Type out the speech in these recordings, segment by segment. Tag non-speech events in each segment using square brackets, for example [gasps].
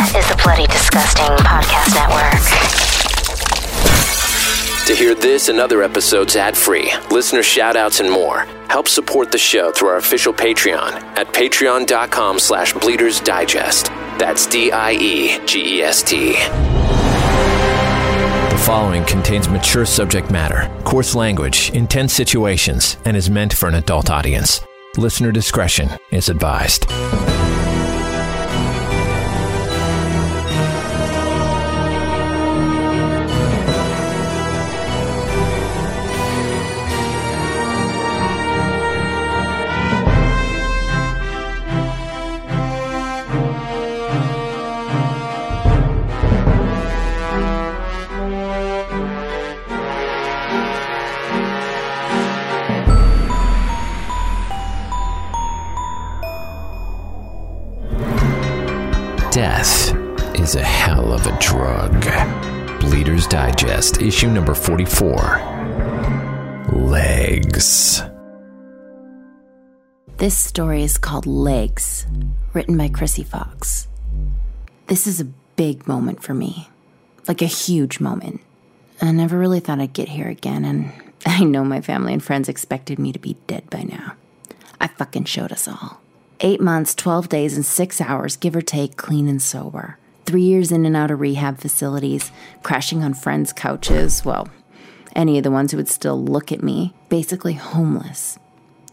is the Bloody Disgusting Podcast Network. To hear this and other episodes ad free, listener shout outs, and more, help support the show through our official Patreon at patreon.com slash bleeders digest. That's D I E G E S T. The following contains mature subject matter, coarse language, intense situations, and is meant for an adult audience. Listener discretion is advised. Issue number 44. Legs. This story is called Legs, written by Krsy Fox. This is a big moment for me, like a huge moment. I never really thought I'd get here again, and [laughs] I know my family and friends expected me to be dead by now. I fucking showed us all. Eight months, 12 days, and six hours, give or take, clean and sober. Three years in and out of rehab facilities, crashing on friends' couches, well, any of the ones who would still look at me, basically homeless.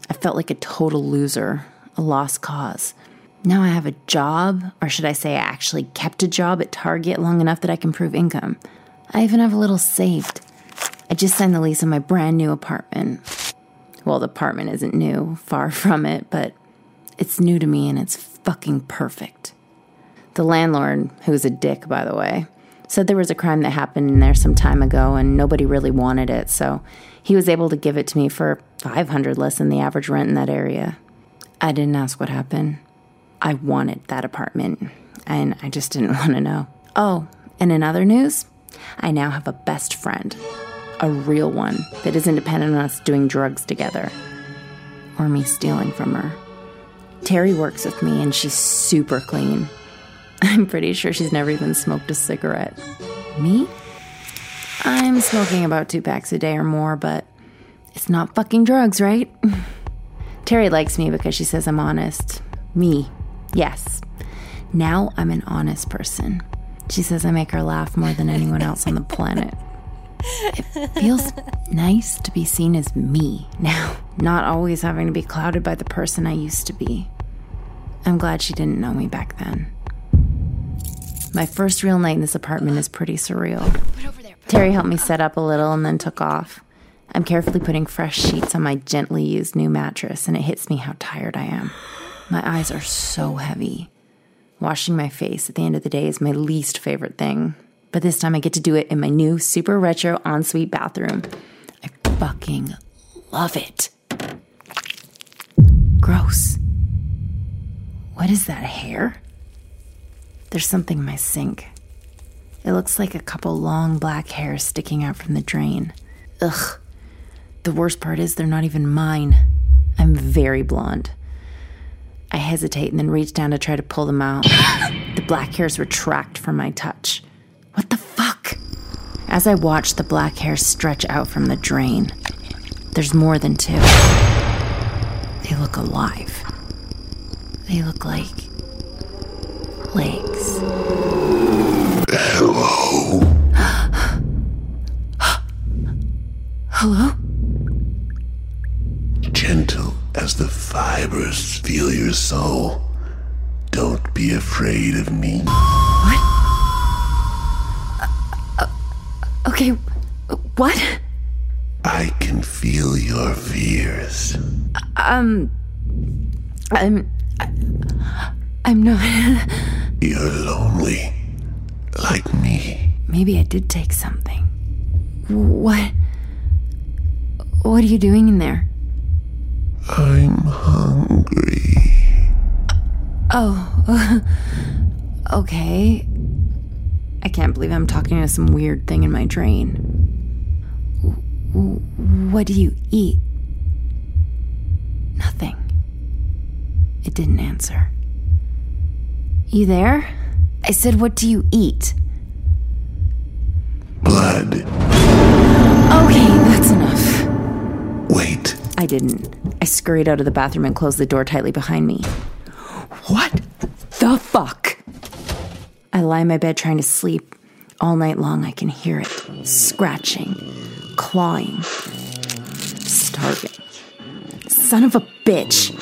I felt like a total loser, a lost cause. Now I have a job, or should I say, I actually kept a job at Target long enough that I can prove income. I even have a little saved. I just signed the lease on my brand new apartment. Well, the apartment isn't new, far from it, but it's new to me and it's fucking perfect. The landlord, who's a dick, by the way, said there was a crime that happened in there some time ago and nobody really wanted it, so he was able to give it to me for 500 less than the average rent in that area. I didn't ask what happened. I wanted that apartment, and I just didn't [laughs] want to know. Oh, and in other news, I now have a best friend. A real one that isn't dependent on us doing drugs together. Or me stealing from her. Terry works with me and she's super clean. I'm pretty sure she's never even smoked a cigarette. Me? I'm smoking about two packs a day or more, but it's not fucking drugs, right? [sighs] Terry likes me because she says I'm honest. Me, yes. Now I'm an honest person. She says I make her laugh more than anyone else on the planet. It feels nice to be seen as me now, not always having to be clouded by the person I used to be. I'm glad she didn't know me back then. My first real night in this apartment is pretty surreal. Terry helped me set up a little and then took off. I'm carefully putting fresh sheets on my gently used new mattress, and it hits me how tired I am. My eyes are so heavy. Washing my face at the end of the day is my least favorite thing, but this time I get to do it in my new super retro ensuite bathroom. I fucking love it. Gross. What is that, hair? There's something in my sink. It looks like a couple long black hairs sticking out from the drain. Ugh. The worst part is they're not even mine. I'm very blonde. I hesitate and then reach down to try to pull them out. [coughs] the black hairs retract from my touch. What the fuck? As I watch the black hairs stretch out from the drain, there's more than two. They look alive. They look like legs. [gasps] Hello? Gentle as the fibers feel your soul. Don't be afraid of me. What? Okay, what? I can feel your fears. Um, I'm. I'm not. [laughs] You're lonely. Like me. Maybe I did take something. What? What are you doing in there? I'm hungry. Oh, [laughs] okay. I can't believe I'm talking to some weird thing in my drain. What do you eat? Nothing. It didn't answer. You there? I said, what do you eat? Blood. Okay, that's enough. Wait. I didn't. I scurried out of the bathroom and closed the door tightly behind me. What the fuck? I lie in my bed trying to sleep. All night long, I can hear it scratching, clawing, starving. Son of a bitch.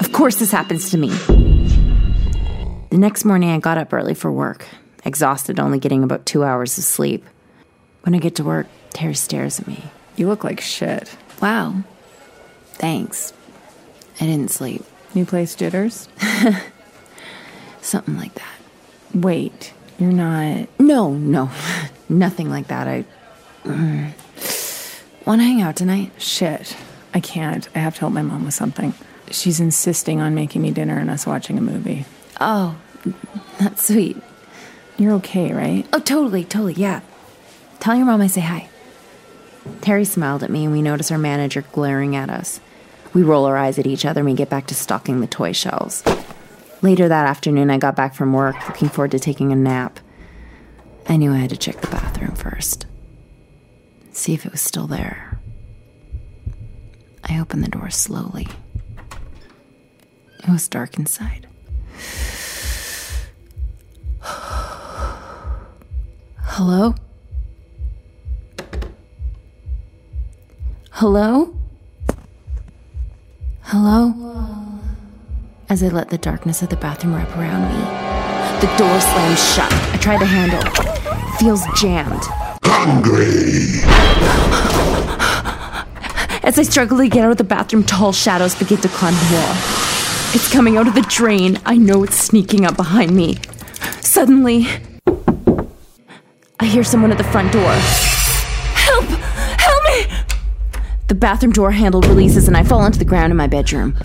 Of course, this happens to me. The next morning, I got up early for work, exhausted, only getting about two hours of sleep. When I get to work, Terry stares at me. You look like shit. Wow. Thanks. I didn't sleep. New place jitters? [laughs] Something like that. Wait, you're not. No, no. [laughs] Nothing like that. I. Mm. Want to hang out tonight? Shit. I can't. I have to help my mom with something. She's insisting on making me dinner and us watching a movie. Oh, that's sweet. You're okay, right? Oh, totally, totally, yeah. Tell your mom I say hi. Terry smiled at me, and we notice our manager glaring at us. We roll our eyes at each other and we get back to stocking the toy shelves. Later that afternoon, I got back from work, looking forward to taking a nap. I knew I had to check the bathroom first, see if it was still there. I opened the door slowly. It was dark inside. Hello? Hello? Hello? As I let the darkness of the bathroom wrap around me, the door slams shut. I try the handle. Feels jammed. Hungry. As I struggle to get out of the bathroom, tall shadows begin to climb the wall. It's coming out of the drain. I know it's sneaking up behind me. Suddenly, hear someone at the front door. Help! Help me! The bathroom door handle releases and I fall onto the ground in my bedroom.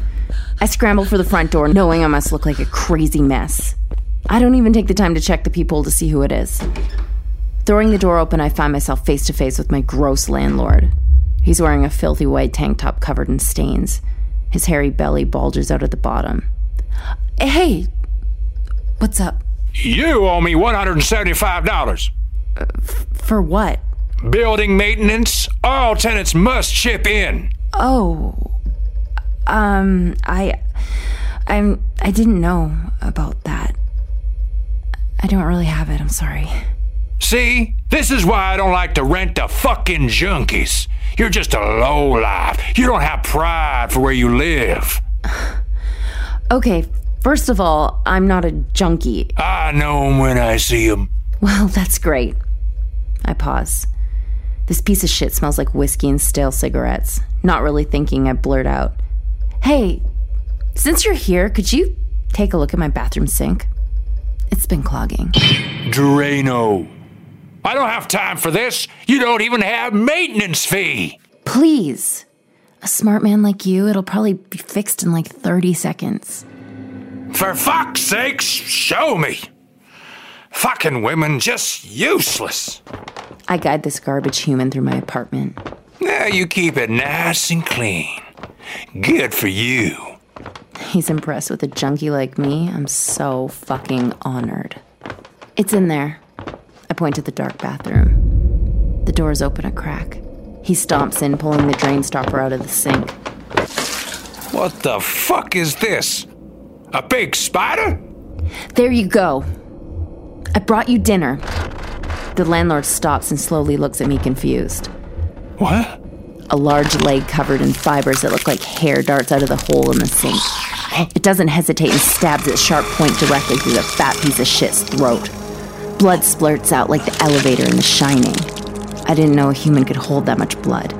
I scramble for the front door, knowing I must look like a crazy mess. I don't even take the time to check the peephole to see who it is. Throwing the door open, I find myself face to face with my gross landlord. He's wearing a filthy white tank top covered in stains. His hairy belly bulges out at the bottom. Hey, what's up? You owe me $175. For what? Building maintenance. All tenants must chip in. Oh, um, I, I'm, I didn't know about that. I don't really have it. I'm sorry. See? This is why I don't like to rent to fucking junkies. You're just a low life. You don't have pride for where you live. [sighs] Okay, first of all, I'm not a junkie. I know 'em when I see 'em. Well, that's great. I pause. This piece of shit smells like whiskey and stale cigarettes. Not really thinking, I blurt out, Hey, since you're here, could you take a look at my bathroom sink? It's been clogging. Drano. I don't have time for this. You don't even have maintenance fee. Please. A smart man like you, it'll probably be fixed in like 30 seconds. For fuck's sakes, show me. Fucking women just useless. I guide this garbage human through my apartment. Now you keep it nice and clean. Good for you. He's impressed with a junkie like me. I'm so fucking honored. It's in there. I point to the dark bathroom. The doors open a crack. He stomps in, pulling the drain stopper out of the sink. What the fuck is this? A big spider? There you go. I brought you dinner. The landlord stops and slowly looks at me confused. What? A large leg covered in fibers that look like hair darts out of the hole in the sink. It doesn't hesitate and stabs its sharp point directly through the fat piece of shit's throat. Blood splurts out like the elevator in The Shining. I didn't know a human could hold that much blood.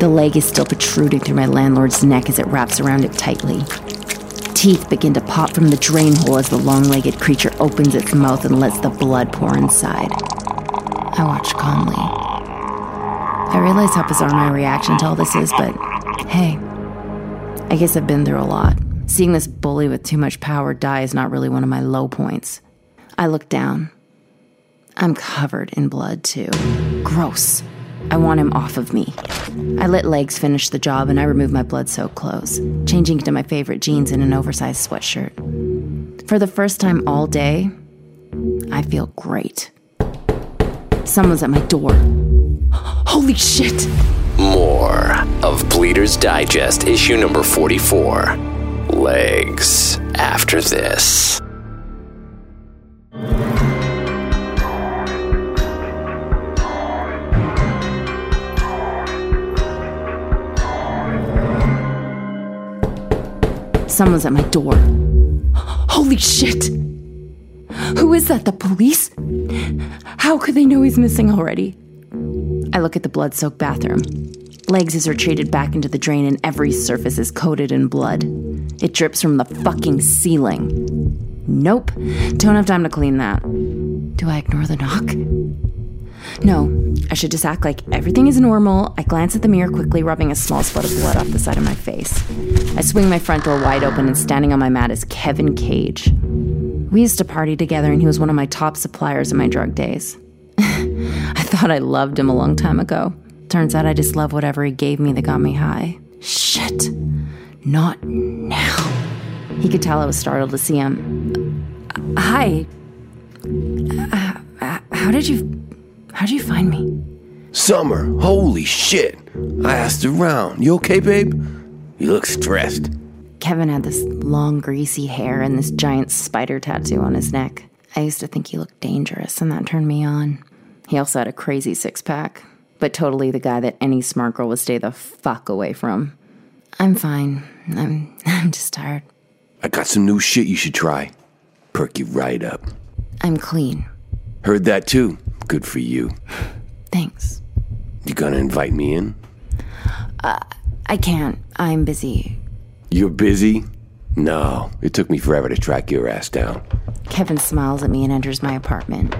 The leg is still protruding through my landlord's neck as it wraps around it tightly. Teeth begin to pop from the drain hole as the long legged creature opens its mouth and lets the blood pour inside. I watch calmly. I realize how bizarre my reaction to all this is, but hey, I guess I've been through a lot. Seeing this bully with too much power die is not really one of my low points. I look down. I'm covered in blood, too. Gross. I want him off of me. I let legs finish the job and I remove my blood soaked clothes, changing into my favorite jeans and an oversized sweatshirt. For the first time all day, I feel great. Someone's at my door. Holy shit! More of Bleeders Digest, issue number 44. Legs after this. Someone's at my door. Holy shit! Who is that? The police? How could they know he's missing already? I look at the blood soaked bathroom. Legs is retreated back into the drain and every surface is coated in blood. It drips from the fucking ceiling. Nope, don't have time to clean that. Do I ignore the knock? No, I should just act like everything is normal. I glance at the mirror quickly, rubbing a small spot of blood off the side of my face. I swing my front door wide open, and standing on my mat is Kevin Cage. We used to party together, and he was one of my top suppliers in my drug days. [laughs] I thought I loved him a long time ago. Turns out I just love whatever he gave me that got me high. Shit. Not now. He could tell I was startled to see him. Uh, Hi. Uh, how did you. How did you find me? Summer, holy shit. I asked around. You okay, babe? You look stressed. Kevin had this long, greasy hair and this giant spider tattoo on his neck. I used to think he looked dangerous, and that turned me on. He also had a crazy six pack, but totally the guy that any smart girl would stay the fuck away from. I'm fine. I'm, [laughs] I'm just tired. I got some new shit you should try. Perk you right up. I'm clean. Heard that too. Good for you. Thanks. You gonna invite me in? Uh, I can't. I'm busy. You're busy? No, it took me forever to track your ass down. Kevin smiles at me and enters my apartment.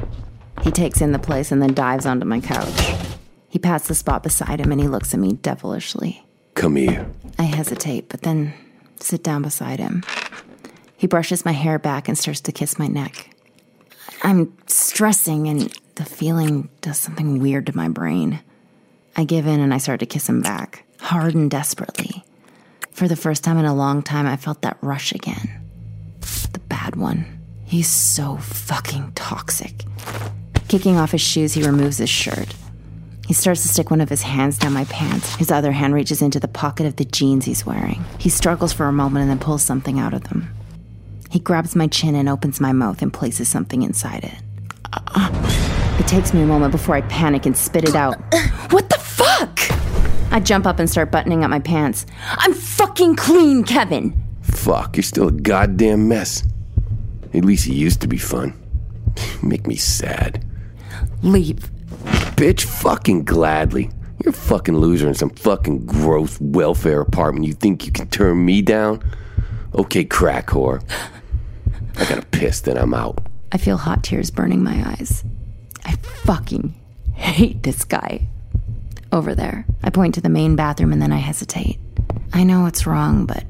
He takes in the place and then dives onto my couch. He pats the spot beside him and he looks at me devilishly. Come here. I hesitate, but then sit down beside him. He brushes my hair back and starts to kiss my neck. I'm stressing, and the feeling does something weird to my brain. I give in and I start to kiss him back, hard and desperately. For the first time in a long time, I felt that rush again. The bad one. He's so fucking toxic. Kicking off his shoes, he removes his shirt. He starts to stick one of his hands down my pants. His other hand reaches into the pocket of the jeans he's wearing. He struggles for a moment and then pulls something out of them. He grabs my chin and opens my mouth and places something inside it. It takes me a moment before I panic and spit it out. [laughs] What the fuck? I jump up and start buttoning up my pants. I'm fucking clean, Kevin. Fuck, you're still a goddamn mess. At least you used to be fun. [laughs] Make me sad. Leave. Bitch, fucking gladly. You're a fucking loser in some fucking gross welfare apartment. You think you can turn me down? Okay, crack whore. I gotta piss, then I'm out. I feel hot tears burning my eyes. I fucking hate this guy. Over there. I point to the main bathroom and then I hesitate. I know it's wrong, but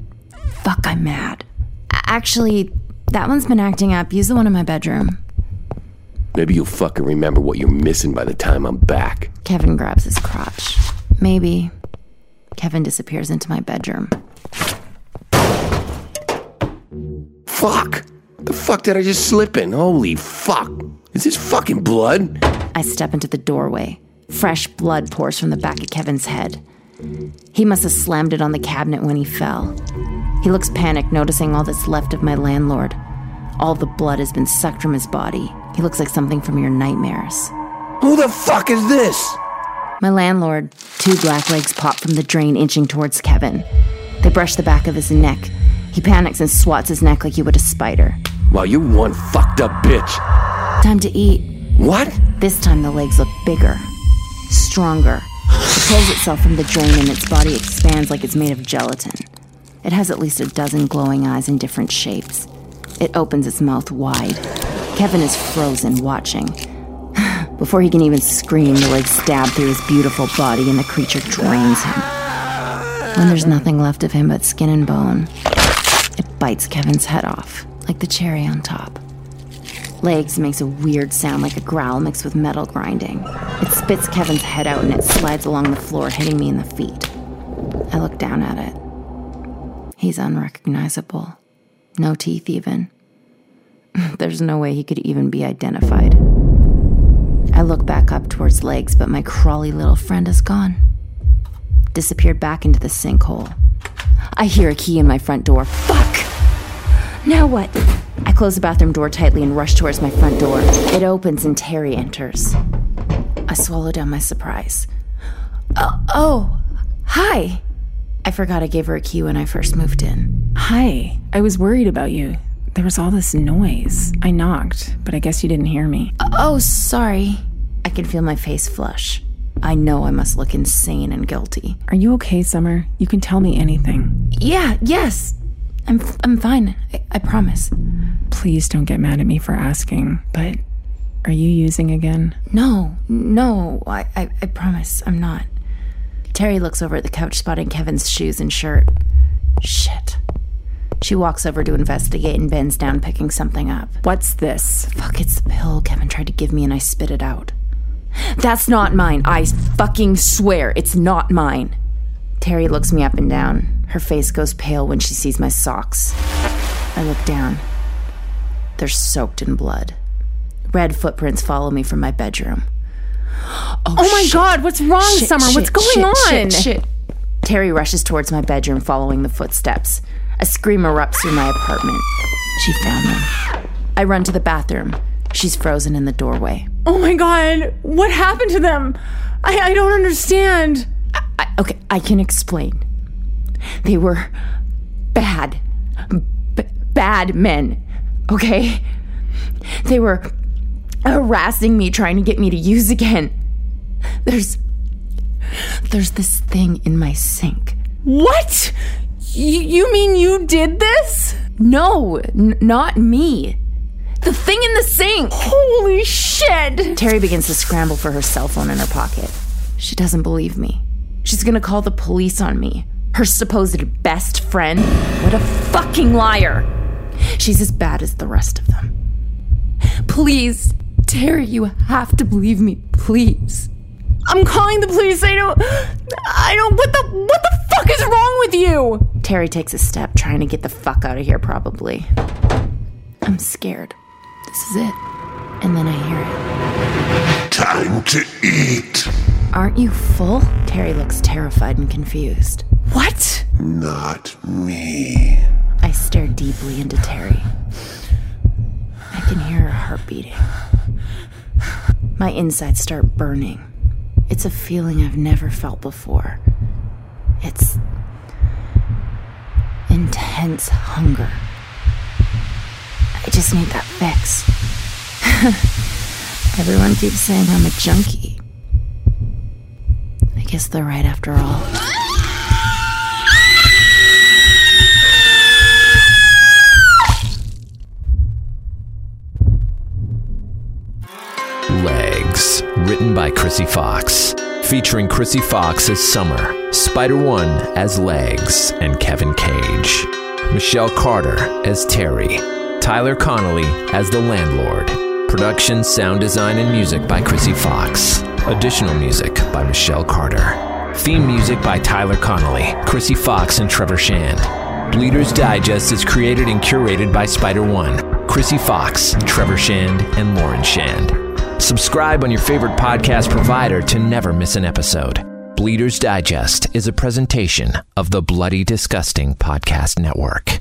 fuck, I'm mad. Actually, that one's been acting up. Use the one in my bedroom. Maybe you'll fucking remember what you're missing by the time I'm back. Kevin grabs his crotch. Maybe. Kevin disappears into my bedroom. Fuck! The fuck did I just slip in? Holy fuck! Is this fucking blood? I step into the doorway. Fresh blood pours from the back of Kevin's head. He must have slammed it on the cabinet when he fell. He looks panicked, noticing all that's left of my landlord. All the blood has been sucked from his body. He looks like something from your nightmares. Who the fuck is this? My landlord, two black legs pop from the drain, inching towards Kevin. They brush the back of his neck. He panics and swats his neck like you would a spider. Wow, you're one fucked up bitch. Time to eat. What? This time the legs look bigger, stronger. It pulls itself from the drain and its body expands like it's made of gelatin. It has at least a dozen glowing eyes in different shapes. It opens its mouth wide. Kevin is frozen, watching. [sighs] Before he can even scream, the legs stab through his beautiful body and the creature drains him. When there's nothing left of him but skin and bone, it bites Kevin's head off, like the cherry on top. Legs makes a weird sound like a growl mixed with metal grinding. It spits Kevin's head out and it slides along the floor, hitting me in the feet. I look down at it. He's unrecognizable. No teeth, even. [laughs] There's no way he could even be identified. I look back up towards legs, but my crawly little friend is gone. Disappeared back into the sinkhole. I hear a key in my front door. Fuck! Now what? I close the bathroom door tightly and rush towards my front door. It opens and Terry enters. I swallow down my surprise. Oh, oh, hi. I forgot I gave her a key when I first moved in. Hi. I was worried about you. There was all this noise. I knocked, but I guess you didn't hear me. Uh, oh, sorry. I can feel my face flush. I know I must look insane and guilty. Are you okay, Summer? You can tell me anything. Yeah, yes. I'm I'm fine. I, I promise. Please don't get mad at me for asking, but are you using again? No, no. I, I, I promise I'm not. Terry looks over at the couch, spotting Kevin's shoes and shirt. Shit. She walks over to investigate and bends down, picking something up. What's this? Fuck, it's the pill Kevin tried to give me and I spit it out. That's not mine. I fucking swear it's not mine. Terry looks me up and down. Her face goes pale when she sees my socks. I look down. They're soaked in blood. Red footprints follow me from my bedroom. Oh, Oh my shit. god, what's wrong, Shit, Summer? shit, what's going shit, on? Shit, shit. Terry rushes towards my bedroom, following the footsteps. A scream erupts through my apartment. She found them. I run to the bathroom. She's frozen in the doorway. Oh my god, what happened to them? I, I don't understand. I, okay, I can explain. They were bad, b- bad men. Okay, they were harassing me, trying to get me to use again. There's, there's this thing in my sink. What? Y- you mean you did this? No, n- not me. The thing in the sink. Holy shit! Terry begins to scramble for her cell phone in her pocket. She doesn't believe me. She's gonna call the police on me. Her supposed best friend? What a fucking liar! She's as bad as the rest of them. Please, Terry, you have to believe me, please. I'm calling the police. I don't. I don't. What the? What the fuck is wrong with you? Terry takes a step, trying to get the fuck out of here, probably. I'm scared. This is it. And then I hear it. Time to eat. Aren't you full? Terry looks terrified and confused. What? Not me. I stare deeply into Terry. I can hear her heart beating. My insides start burning. It's a feeling I've never felt before. It's intense hunger. I just need that fix. [laughs] Everyone keeps saying I'm a junkie. I guess they're right after all. Written by Krsy Fox. Featuring Krsy Fox as Summer, Spider One as Legs, and Kevin Cage. Michelle Carter as Terry. Tyler Connolly as the landlord. Production, sound design, and music by Krsy Fox. Additional music by Michelle Carter. Theme music by Tyler Connolly, Krsy Fox, and Trevor Shand. Bleeders Digest is created and curated by Spider One, Krsy Fox, Trevor Shand, and Lauren Shand. Subscribe on your favorite podcast provider to never miss an episode. Bleeders Digest is a presentation of the Bloody Disgusting Podcast Network.